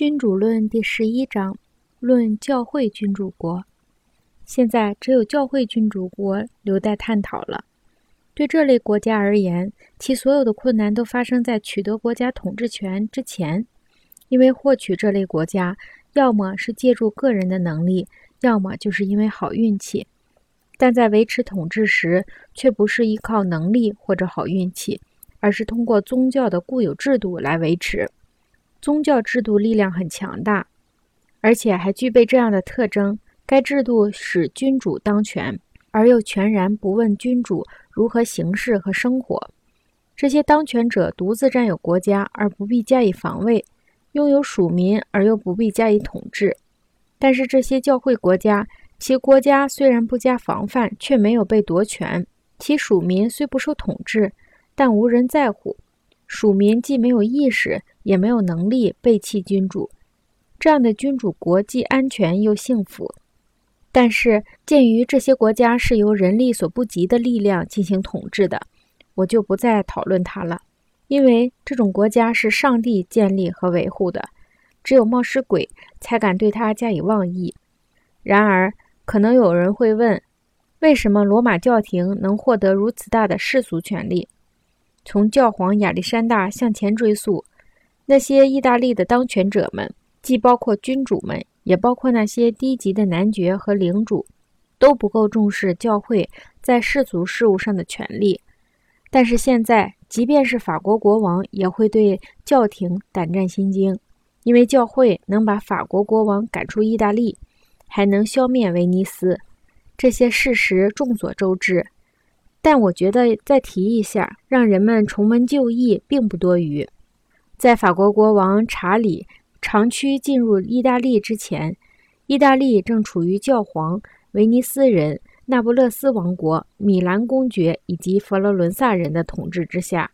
君主论第十一章：论教会君主国。现在只有教会君主国留待探讨了。对这类国家而言，其所有的困难都发生在取得国家统治权之前，因为获取这类国家，要么是借助个人的能力，要么就是因为好运气。但在维持统治时，却不是依靠能力或者好运气，而是通过宗教的固有制度来维持。宗教制度力量很强大，而且还具备这样的特征：该制度使君主当权，而又全然不问君主如何行事和生活。这些当权者独自占有国家而不必加以防卫，拥有属民而又不必加以统治。但是这些教会国家，其国家虽然不加防范，却没有被夺权；其属民虽不受统治，但无人在乎。属民既没有意识，也没有能力背弃君主，这样的君主国既安全又幸福。但是，鉴于这些国家是由人力所不及的力量进行统治的，我就不再讨论它了，因为这种国家是上帝建立和维护的，只有冒失鬼才敢对它加以妄议。然而，可能有人会问：为什么罗马教廷能获得如此大的世俗权利？从教皇亚历山大向前追溯，那些意大利的当权者们，既包括君主们，也包括那些低级的男爵和领主，都不够重视教会在世俗事务上的权利。但是现在，即便是法国国王也会对教廷胆战心惊，因为教会能把法国国王赶出意大利，还能消灭威尼斯。这些事实众所周知。但我觉得再提一下，让人们重温旧忆，并不多余。在法国国王查理长驱进入意大利之前，意大利正处于教皇、威尼斯人、那不勒斯王国、米兰公爵以及佛罗伦萨人的统治之下。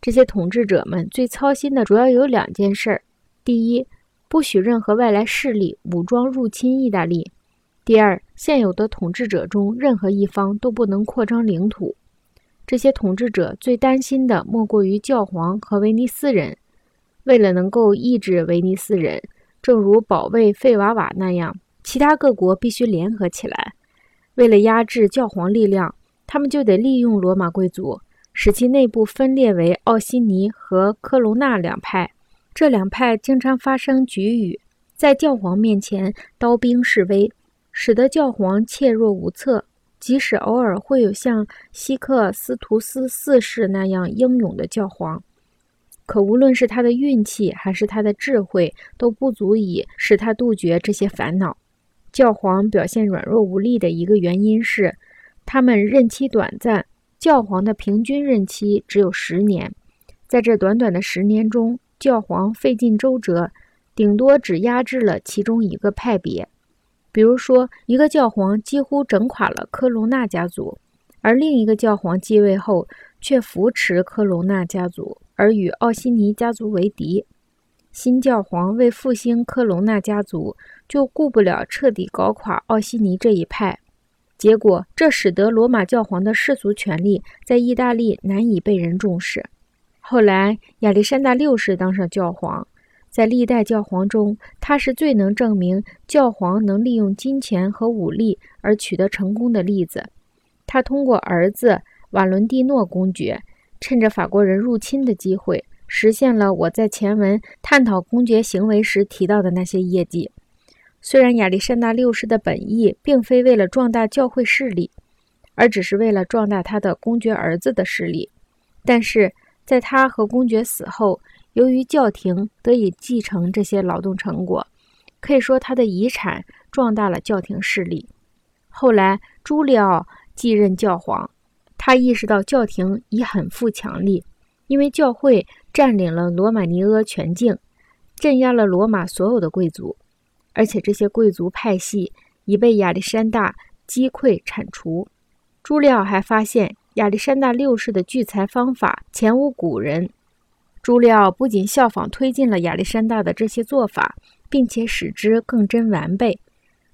这些统治者们最操心的主要有两件事儿：第一，不许任何外来势力武装入侵意大利。第二，现有的统治者中任何一方都不能扩张领土。这些统治者最担心的莫过于教皇和威尼斯人。为了能够抑制威尼斯人，正如保卫费瓦瓦那样，其他各国必须联合起来。为了压制教皇力量，他们就得利用罗马贵族，使其内部分裂为奥西尼和科隆纳两派。这两派经常发生局语，在教皇面前刀兵示威。使得教皇怯弱无策，即使偶尔会有像西克斯图斯四世那样英勇的教皇，可无论是他的运气还是他的智慧，都不足以使他杜绝这些烦恼。教皇表现软弱无力的一个原因是，他们任期短暂。教皇的平均任期只有十年，在这短短的十年中，教皇费尽周折，顶多只压制了其中一个派别。比如说，一个教皇几乎整垮了科隆纳家族，而另一个教皇继位后却扶持科隆纳家族，而与奥西尼家族为敌。新教皇为复兴科隆纳家族，就顾不了彻底搞垮奥西尼这一派，结果这使得罗马教皇的世俗权力在意大利难以被人重视。后来，亚历山大六世当上教皇。在历代教皇中，他是最能证明教皇能利用金钱和武力而取得成功的例子。他通过儿子瓦伦蒂诺公爵，趁着法国人入侵的机会，实现了我在前文探讨公爵行为时提到的那些业绩。虽然亚历山大六世的本意并非为了壮大教会势力，而只是为了壮大他的公爵儿子的势力，但是在他和公爵死后。由于教廷得以继承这些劳动成果，可以说他的遗产壮大了教廷势力。后来朱利奥继任教皇，他意识到教廷已很富强力，因为教会占领了罗马尼阿全境，镇压了罗马所有的贵族，而且这些贵族派系已被亚历山大击溃铲除。朱利奥还发现亚历山大六世的聚财方法前无古人。朱利奥不仅效仿推进了亚历山大的这些做法，并且使之更臻完备。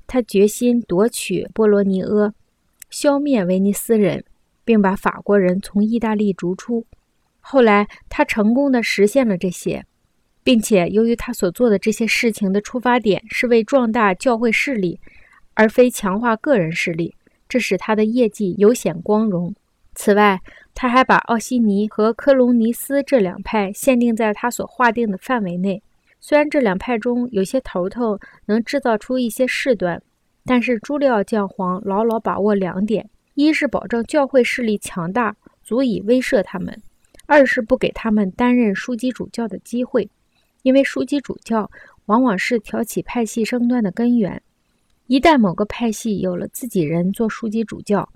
他决心夺取波罗尼阿，消灭威尼斯人，并把法国人从意大利逐出。后来，他成功的实现了这些。并且由于他所做的这些事情的出发点是为壮大教会势力，而非强化个人势力，这使他的业绩尤显光荣。此外，他还把奥西尼和科隆尼斯这两派限定在他所划定的范围内。虽然这两派中有些头头能制造出一些事端，但是朱利奥教皇牢牢把握两点：一是保证教会势力强大，足以威慑他们；二是不给他们担任枢机主教的机会，因为枢机主教往往是挑起派系争端的根源。一旦某个派系有了自己人做枢机主教，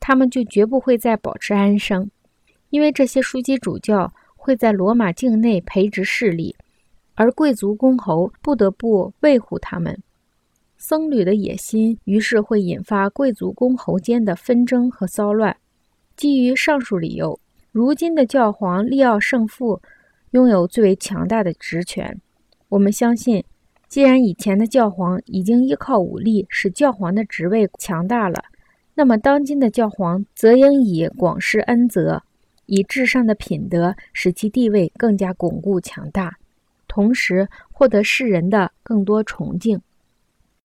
他们就绝不会再保持安生，因为这些枢机主教会在罗马境内培植势力，而贵族公侯不得不维护他们。僧侣的野心于是会引发贵族公侯间的纷争和骚乱。基于上述理由，如今的教皇利奥圣父拥有最为强大的职权。我们相信，既然以前的教皇已经依靠武力使教皇的职位强大了。那么，当今的教皇则应以广施恩泽，以至上的品德使其地位更加巩固强大，同时获得世人的更多崇敬。